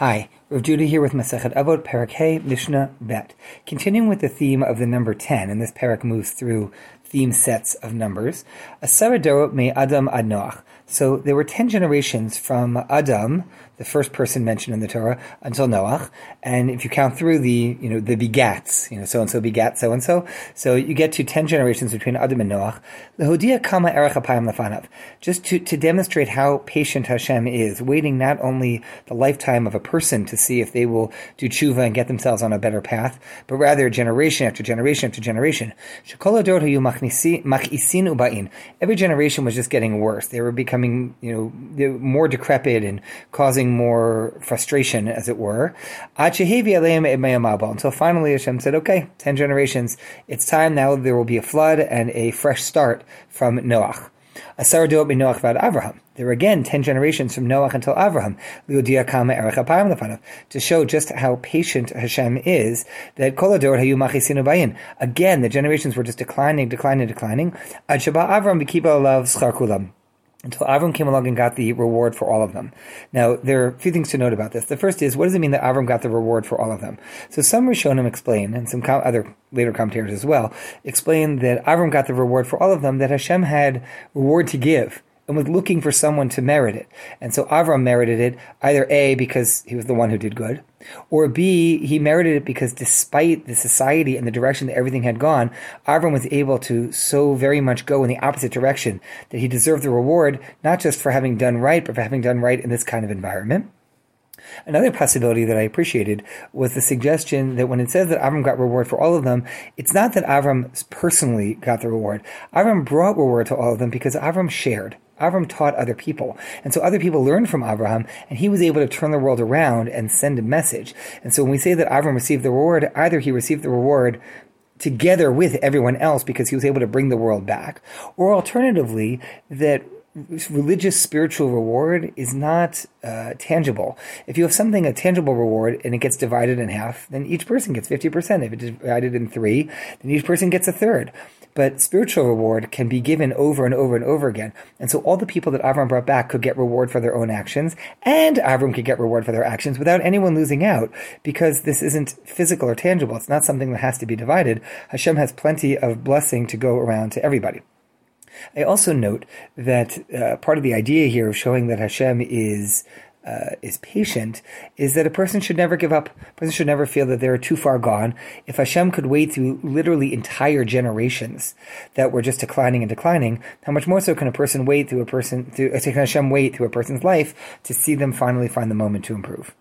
Hi, Rav Judah here with Masechet Avot, Parak Mishnah Bet. Continuing with the theme of the number 10, and this parak moves through theme sets of numbers. Asara Dorot me Adam ad Noach. So there were 10 generations from Adam, the first person mentioned in the Torah, until Noach. And if you count through the, you know, the begats, you know, so and so begat so and so, so you get to 10 generations between Adam and Noach. Lehodia kama erech lefanav. Just to, to demonstrate how patient Hashem is, waiting not only the lifetime of a person to see if they will do tshuva and get themselves on a better path, but rather generation after generation after generation. Every generation was just getting worse. They were becoming becoming, you know, more decrepit and causing more frustration, as it were. Until finally Hashem said, okay, 10 generations, it's time now, there will be a flood and a fresh start from Noach. Asar Noach vad Avraham. There were again ten generations from Noach until Avraham. To show just how patient Hashem is, that hayu Again, the generations were just declining, declining, declining. Ad Avram schar until Avram came along and got the reward for all of them. Now, there are a few things to note about this. The first is, what does it mean that Avram got the reward for all of them? So some Rishonim explain, and some other later commentators as well, explain that Avram got the reward for all of them, that Hashem had reward to give and was looking for someone to merit it. And so Avram merited it either A, because he was the one who did good, or B, he merited it because despite the society and the direction that everything had gone, Avram was able to so very much go in the opposite direction that he deserved the reward, not just for having done right, but for having done right in this kind of environment. Another possibility that I appreciated was the suggestion that when it says that Avram got reward for all of them, it's not that Avram personally got the reward. Avram brought reward to all of them because Avram shared. Avram taught other people. And so other people learned from Abraham, and he was able to turn the world around and send a message. And so when we say that Avram received the reward, either he received the reward together with everyone else because he was able to bring the world back, or alternatively, that religious spiritual reward is not uh, tangible. If you have something a tangible reward and it gets divided in half, then each person gets fifty percent. If it's divided in three, then each person gets a third. But spiritual reward can be given over and over and over again. And so all the people that Avram brought back could get reward for their own actions, and Avram could get reward for their actions without anyone losing out, because this isn't physical or tangible. It's not something that has to be divided. Hashem has plenty of blessing to go around to everybody. I also note that uh, part of the idea here of showing that Hashem is uh, is patient is that a person should never give up. A person should never feel that they're too far gone. If Hashem could wait through literally entire generations that were just declining and declining, how much more so can a person wait through a person, through, can Hashem wait through a person's life to see them finally find the moment to improve?